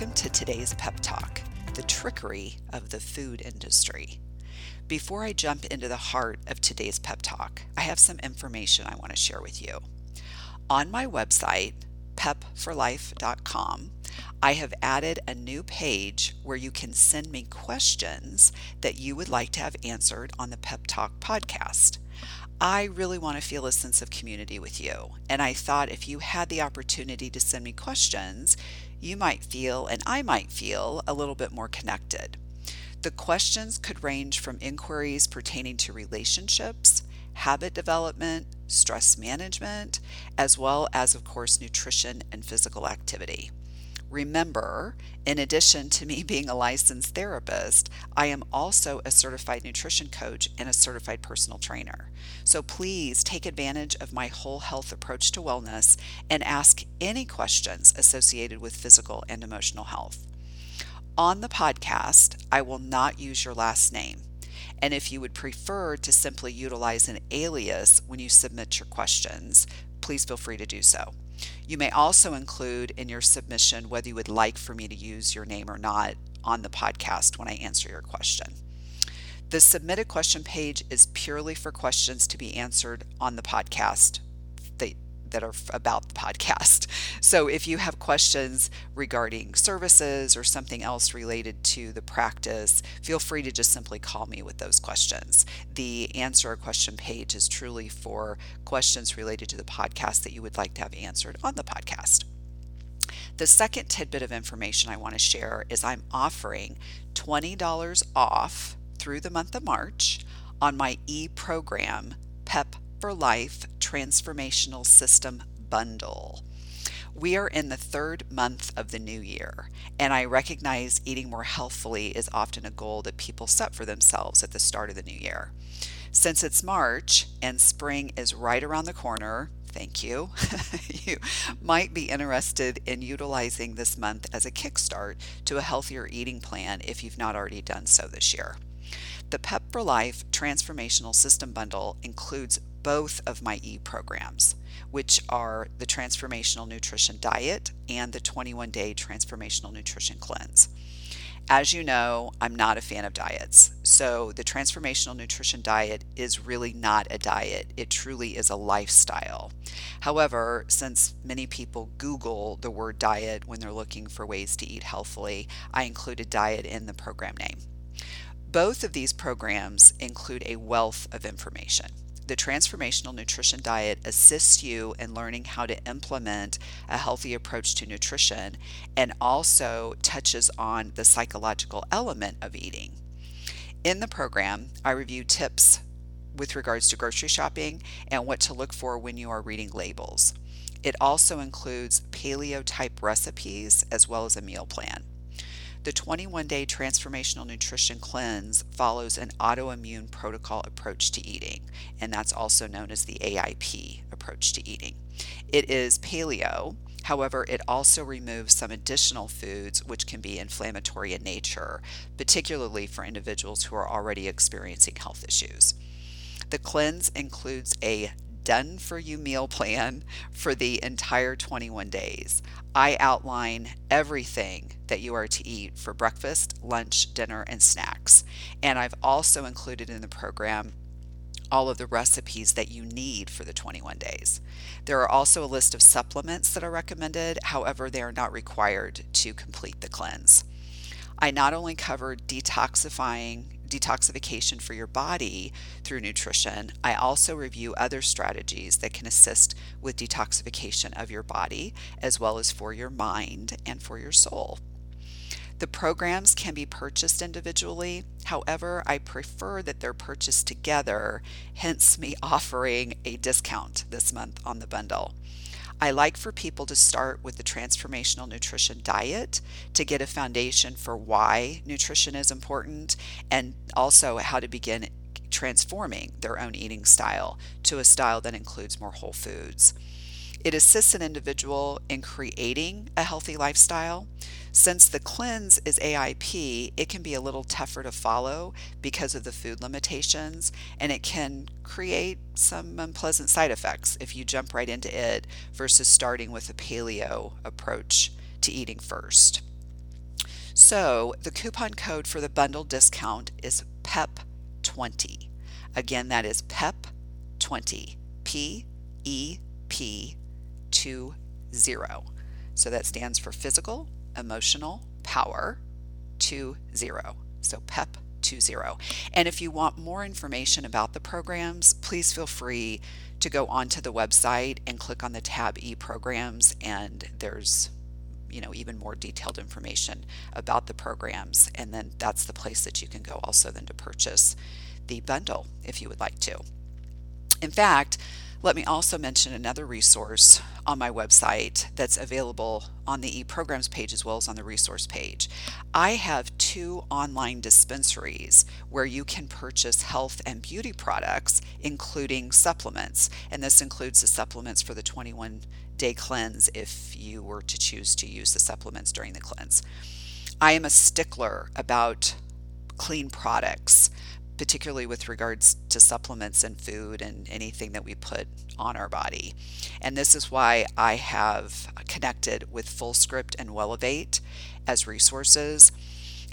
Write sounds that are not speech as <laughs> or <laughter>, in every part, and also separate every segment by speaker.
Speaker 1: welcome to today's Pep Talk the trickery of the food industry. Before I jump into the heart of today's Pep Talk, I have some information I want to share with you. On my website, pepforlife.com, I have added a new page where you can send me questions that you would like to have answered on the Pep Talk podcast. I really want to feel a sense of community with you, and I thought if you had the opportunity to send me questions, you might feel and I might feel a little bit more connected. The questions could range from inquiries pertaining to relationships, habit development, stress management, as well as, of course, nutrition and physical activity. Remember, in addition to me being a licensed therapist, I am also a certified nutrition coach and a certified personal trainer. So please take advantage of my whole health approach to wellness and ask any questions associated with physical and emotional health. On the podcast, I will not use your last name. And if you would prefer to simply utilize an alias when you submit your questions, please feel free to do so. You may also include in your submission whether you would like for me to use your name or not on the podcast when I answer your question. The submitted question page is purely for questions to be answered on the podcast that are about the podcast. So if you have questions regarding services or something else related to the practice, feel free to just simply call me with those questions. The answer a question page is truly for questions related to the podcast that you would like to have answered on the podcast. The second tidbit of information I want to share is I'm offering $20 off through the month of March on my e program, PEP for Life Transformational System Bundle. We are in the third month of the new year, and I recognize eating more healthfully is often a goal that people set for themselves at the start of the new year. Since it's March and spring is right around the corner, thank you, <laughs> you might be interested in utilizing this month as a kickstart to a healthier eating plan if you've not already done so this year. The PEP for Life Transformational System Bundle includes both of my e programs, which are the Transformational Nutrition Diet and the 21 Day Transformational Nutrition Cleanse. As you know, I'm not a fan of diets. So, the Transformational Nutrition Diet is really not a diet, it truly is a lifestyle. However, since many people Google the word diet when they're looking for ways to eat healthfully, I included diet in the program name. Both of these programs include a wealth of information the Transformational Nutrition Diet assists you in learning how to implement a healthy approach to nutrition and also touches on the psychological element of eating. In the program, I review tips with regards to grocery shopping and what to look for when you are reading labels. It also includes paleo type recipes as well as a meal plan. The 21 day transformational nutrition cleanse follows an autoimmune protocol approach to eating, and that's also known as the AIP approach to eating. It is paleo, however, it also removes some additional foods which can be inflammatory in nature, particularly for individuals who are already experiencing health issues. The cleanse includes a done for you meal plan for the entire 21 days. I outline everything that you are to eat for breakfast, lunch, dinner, and snacks. And I've also included in the program all of the recipes that you need for the 21 days. There are also a list of supplements that are recommended, however, they are not required to complete the cleanse. I not only cover detoxifying detoxification for your body through nutrition, I also review other strategies that can assist with detoxification of your body as well as for your mind and for your soul. The programs can be purchased individually. However, I prefer that they're purchased together, hence me <laughs> offering a discount this month on the bundle. I like for people to start with the transformational nutrition diet to get a foundation for why nutrition is important and also how to begin transforming their own eating style to a style that includes more whole foods. It assists an individual in creating a healthy lifestyle. Since the cleanse is AIP, it can be a little tougher to follow because of the food limitations, and it can create some unpleasant side effects if you jump right into it versus starting with a paleo approach to eating first. So the coupon code for the bundle discount is PEP20. Again, that is PEP20. P E P 20. So that stands for physical, emotional, power 20. So PEP 20. And if you want more information about the programs, please feel free to go onto the website and click on the tab e programs and there's you know even more detailed information about the programs and then that's the place that you can go also then to purchase the bundle if you would like to in fact let me also mention another resource on my website that's available on the e-programs page as well as on the resource page. I have two online dispensaries where you can purchase health and beauty products, including supplements. And this includes the supplements for the 21 day cleanse if you were to choose to use the supplements during the cleanse. I am a stickler about clean products particularly with regards to supplements and food and anything that we put on our body. And this is why I have connected with FullScript and Wellevate as resources.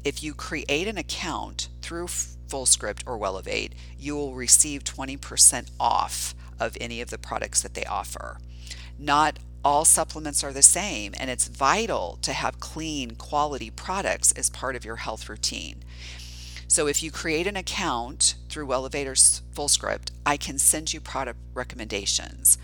Speaker 1: If you create an account through FullScript or Wellevate, you will receive 20% off of any of the products that they offer. Not all supplements are the same, and it's vital to have clean, quality products as part of your health routine. So if you create an account through Wellevate or FullScript, I can send you product recommendations.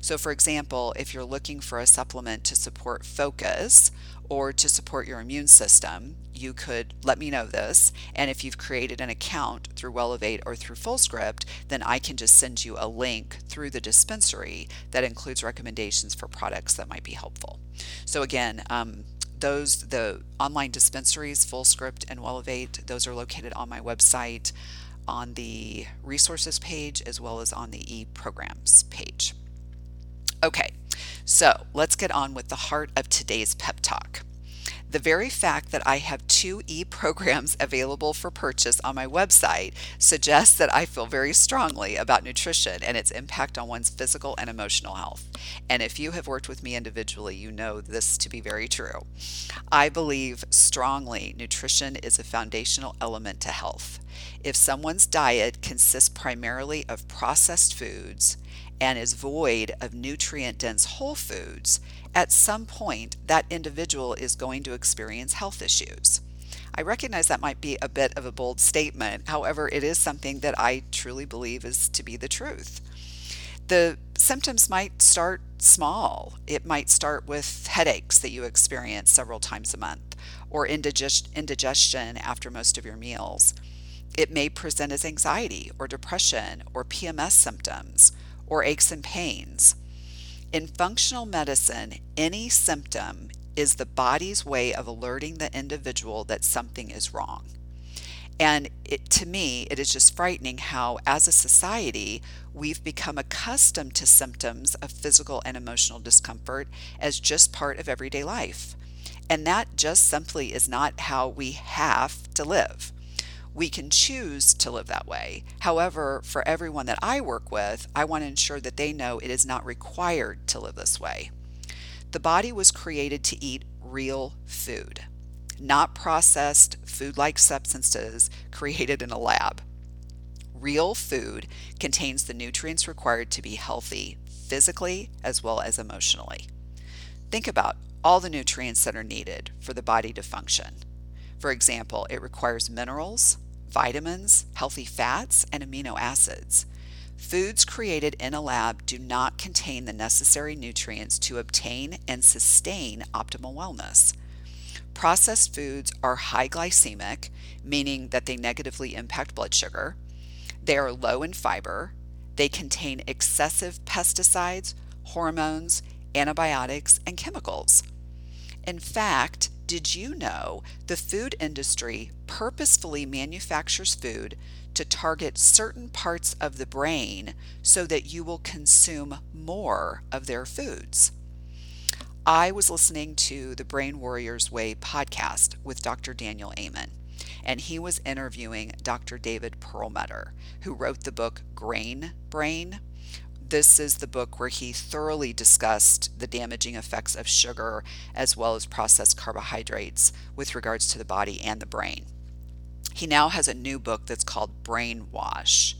Speaker 1: So, for example, if you're looking for a supplement to support focus or to support your immune system, you could let me know this. And if you've created an account through Wellevate or through FullScript, then I can just send you a link through the dispensary that includes recommendations for products that might be helpful. So, again, um, those the online dispensaries fullscript and wellevate those are located on my website on the resources page as well as on the e-programs page. Okay so let's get on with the heart of today's pep talk the very fact that I have two e programs <laughs> available for purchase on my website suggests that I feel very strongly about nutrition and its impact on one's physical and emotional health. And if you have worked with me individually, you know this to be very true. I believe strongly nutrition is a foundational element to health. If someone's diet consists primarily of processed foods, and is void of nutrient dense whole foods, at some point that individual is going to experience health issues. I recognize that might be a bit of a bold statement, however, it is something that I truly believe is to be the truth. The symptoms might start small. It might start with headaches that you experience several times a month, or indigestion after most of your meals. It may present as anxiety or depression or PMS symptoms or aches and pains. In functional medicine, any symptom is the body's way of alerting the individual that something is wrong. And it, to me, it is just frightening how, as a society, we've become accustomed to symptoms of physical and emotional discomfort as just part of everyday life. And that just simply is not how we have to live. We can choose to live that way. However, for everyone that I work with, I want to ensure that they know it is not required to live this way. The body was created to eat real food, not processed food like substances created in a lab. Real food contains the nutrients required to be healthy physically as well as emotionally. Think about all the nutrients that are needed for the body to function. For example, it requires minerals, vitamins, healthy fats, and amino acids. Foods created in a lab do not contain the necessary nutrients to obtain and sustain optimal wellness. Processed foods are high glycemic, meaning that they negatively impact blood sugar. They are low in fiber. They contain excessive pesticides, hormones, antibiotics, and chemicals. In fact, did you know the food industry purposefully manufactures food to target certain parts of the brain so that you will consume more of their foods? I was listening to the Brain Warriors Way podcast with Dr. Daniel Amen, and he was interviewing Dr. David Perlmutter, who wrote the book Grain Brain this is the book where he thoroughly discussed the damaging effects of sugar as well as processed carbohydrates with regards to the body and the brain. He now has a new book that's called Brainwash.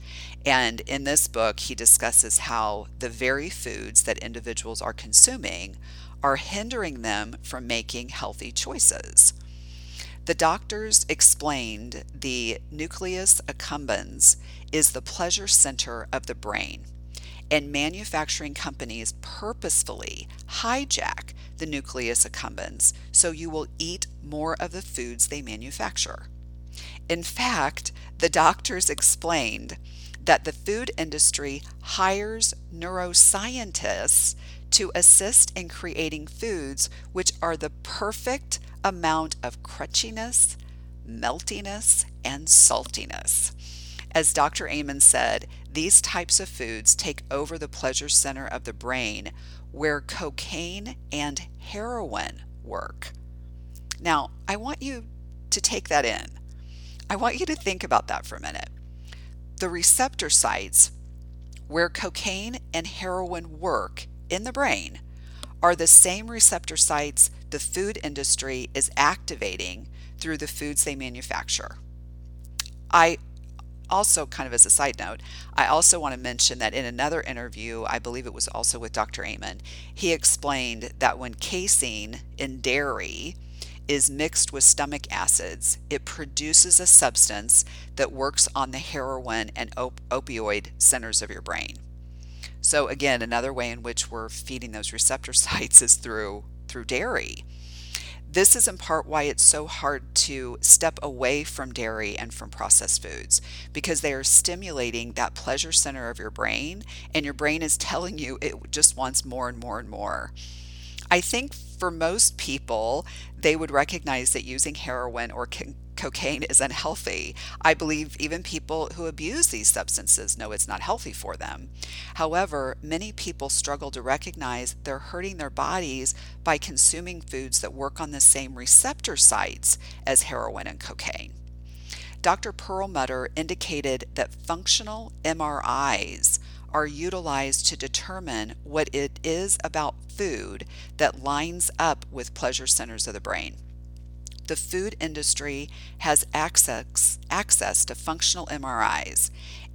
Speaker 1: And in this book, he discusses how the very foods that individuals are consuming are hindering them from making healthy choices. The doctors explained the nucleus accumbens is the pleasure center of the brain, and manufacturing companies purposefully hijack the nucleus accumbens so you will eat more of the foods they manufacture. In fact, the doctors explained that the food industry hires neuroscientists to assist in creating foods which are the perfect amount of crunchiness, meltiness, and saltiness. As Dr. Amen said, these types of foods take over the pleasure center of the brain where cocaine and heroin work. Now, I want you to take that in. I want you to think about that for a minute. The receptor sites where cocaine and heroin work in the brain are the same receptor sites the food industry is activating through the foods they manufacture. I also, kind of as a side note, I also want to mention that in another interview, I believe it was also with Dr. Amen, he explained that when casein in dairy is mixed with stomach acids, it produces a substance that works on the heroin and op- opioid centers of your brain. So again, another way in which we're feeding those receptor <laughs> sites is through through dairy. This is in part why it's so hard to step away from dairy and from processed foods because they are stimulating that pleasure center of your brain, and your brain is telling you it just wants more and more and more. I think for most people, they would recognize that using heroin or cocaine is unhealthy. I believe even people who abuse these substances know it's not healthy for them. However, many people struggle to recognize they're hurting their bodies by consuming foods that work on the same receptor sites as heroin and cocaine. Dr. Perlmutter indicated that functional MRIs are utilized to determine what it is about food that lines up with pleasure centers of the brain the food industry has access, access to functional MRIs.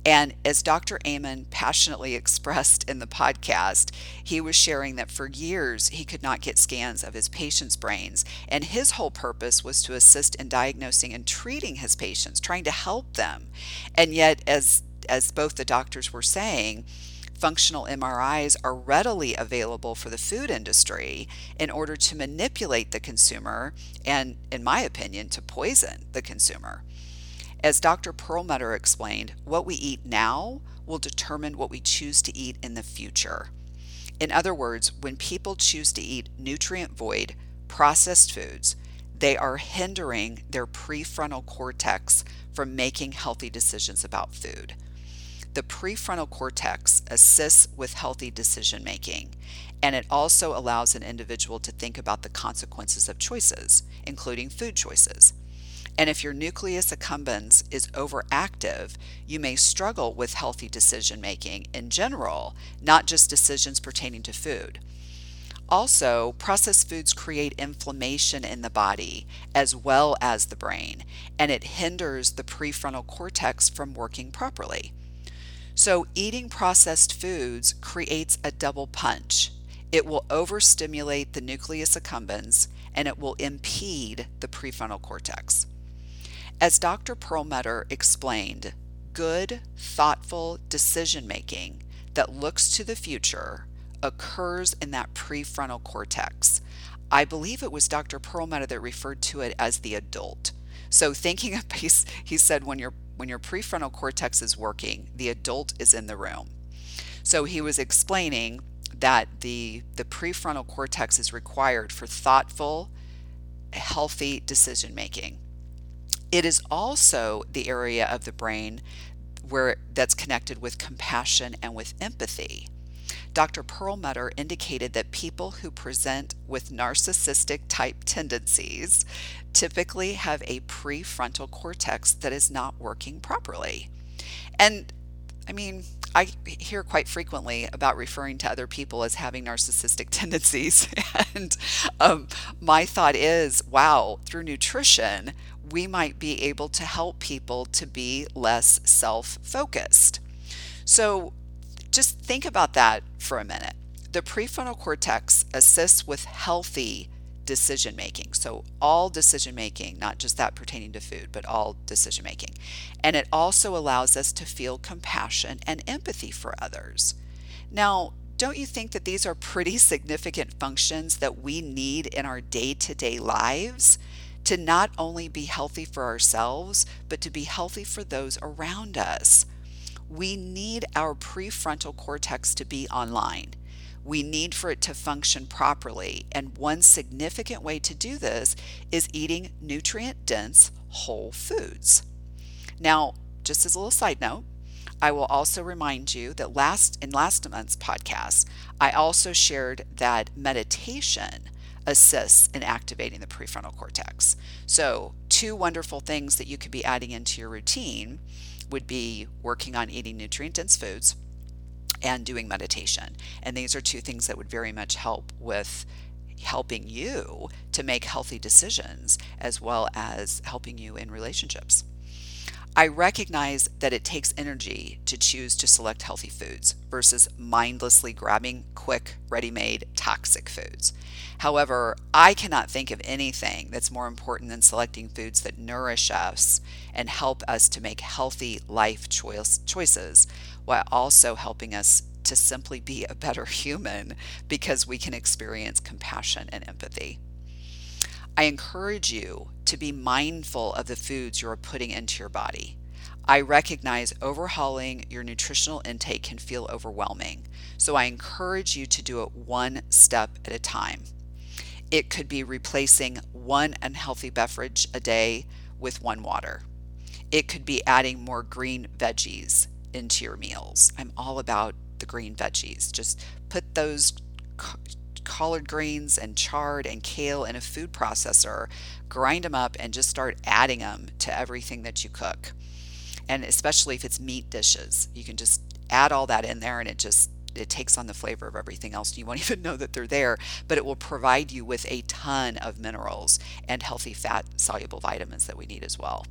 Speaker 1: And as Dr. Amen passionately <laughs> expressed in the podcast, he was sharing that for years he could not get scans of his patients' brains. And his whole purpose was to assist in diagnosing and treating his patients, trying to help them. And yet, as as both the doctors were saying, functional MRIs are readily available for the food industry in order to manipulate the consumer and, in my opinion, to poison the consumer. As Dr. Perlmutter explained, what we eat now will determine what we choose to eat in the future. In other words, when people choose to eat nutrient void, processed foods, they are hindering their prefrontal cortex from making healthy decisions about food. The prefrontal cortex assists with healthy decision making, and it also allows an individual to think about the consequences of choices, including food choices. And if your nucleus accumbens is overactive, you may struggle with healthy decision making in general, not just decisions pertaining to food. Also, processed foods create inflammation in the body as well as the brain, and it hinders the prefrontal cortex from working properly. So, eating processed foods creates a double punch. It will overstimulate the nucleus accumbens and it will impede the prefrontal cortex. As Dr. Perlmutter explained, good, thoughtful decision making that looks to the future occurs in that prefrontal cortex. I believe it was Dr. Perlmutter that referred to it as the adult. So, thinking <laughs> of, he said, when you're when your prefrontal cortex is working, the adult is in the room. So he was explaining that the the prefrontal cortex is required for thoughtful, healthy decision making. It is also the area of the brain where that's connected with compassion and with empathy. Dr. Perlmutter indicated that people who present with narcissistic type tendencies typically have a prefrontal cortex that is not working properly. And I mean, I hear quite frequently about referring to other people as having narcissistic <laughs> tendencies. and um, my thought is wow, through nutrition, we might be able to help people to be less self focused. So just think about that for a minute. The prefrontal cortex assists with healthy decision making. So, all decision making, not just that pertaining to food, but all decision making. And it also allows us to feel compassion and empathy for others. Now, don't you think that these are pretty <laughs> significant functions that we need in our day to day lives to not only be healthy for ourselves, but to be healthy for those around us? We need our prefrontal cortex to be online we need for it to function properly. And one significant way to do this is eating nutrient dense whole foods. Now, just as a little side note, I will also remind you that last in last month's podcast, I also shared that meditation assists in activating the prefrontal cortex. So, two wonderful things that you could be adding into your routine would be working on eating nutrient dense foods and doing meditation. And these are two things that would very much help with helping you to make healthy decisions as well as helping you in relationships. I recognize that it takes energy to choose to select healthy foods versus mindlessly grabbing quick, ready made, toxic foods. However, I cannot think of anything that's more important than selecting foods that nourish us and help us to make healthy life choice, choices while also helping us to simply be a better <laughs> human because we can experience compassion and empathy. I encourage you to be mindful of the foods you are putting into your body. I recognize overhauling your nutritional intake can feel overwhelming, so I encourage you to do it one step at a time. It could be replacing one unhealthy beverage a day with one water. It could be adding more green veggies into your meals. I'm all about the green veggies. Just put those collard greens and chard and kale in a food processor, grind them up, and just start adding them to everything that you cook. And especially if it's meat dishes, you can just add all that in there and it just it takes on the flavor of everything else. You won't <laughs> even know that they're there, but it will provide you with a ton of minerals and healthy fat soluble vitamins that we need as well.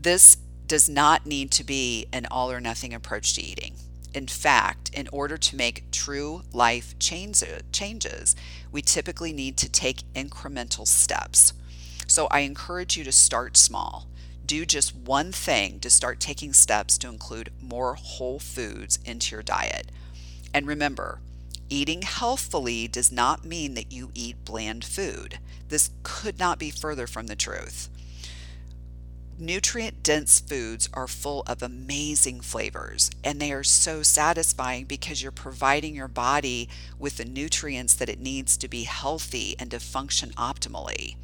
Speaker 1: This does not need to be an all or nothing approach to eating. In fact, in order to make true life changes, we typically need to take incremental steps. So I encourage you to start small. Do just one thing to start taking steps to include more whole foods into your diet. And remember, eating healthfully does not mean that you eat bland food. This could not be further from the truth. Nutrient dense foods are full of amazing flavors and they are so satisfying because you're providing your body with the nutrients that it needs to be healthy and to function optimally.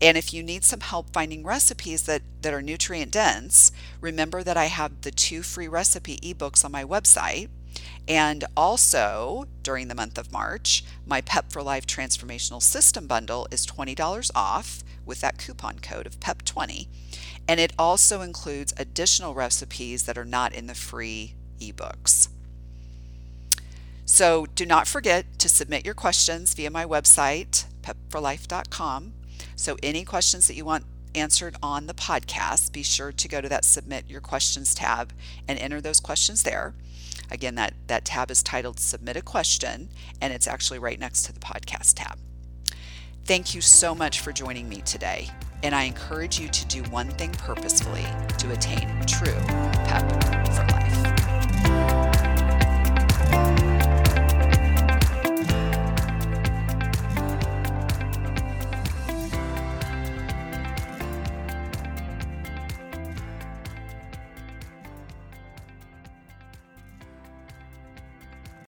Speaker 1: And if you need some help finding recipes that, that are nutrient dense, remember that I have the two free recipe ebooks on my website. And also, during the month of March, my PEP for Life Transformational System bundle is $20 off with that coupon code of PEP20. And it also includes additional recipes that are not in the free ebooks. So do not forget to submit your questions via my website, pepforlife.com. So any questions that you want answered on the podcast, be sure to go to that submit your questions tab and enter those questions there. Again, that, that tab is titled Submit a Question, and it's actually right next to the podcast tab. Thank you so much for joining me today, and I encourage you to do one thing purposefully to attain true pep for life.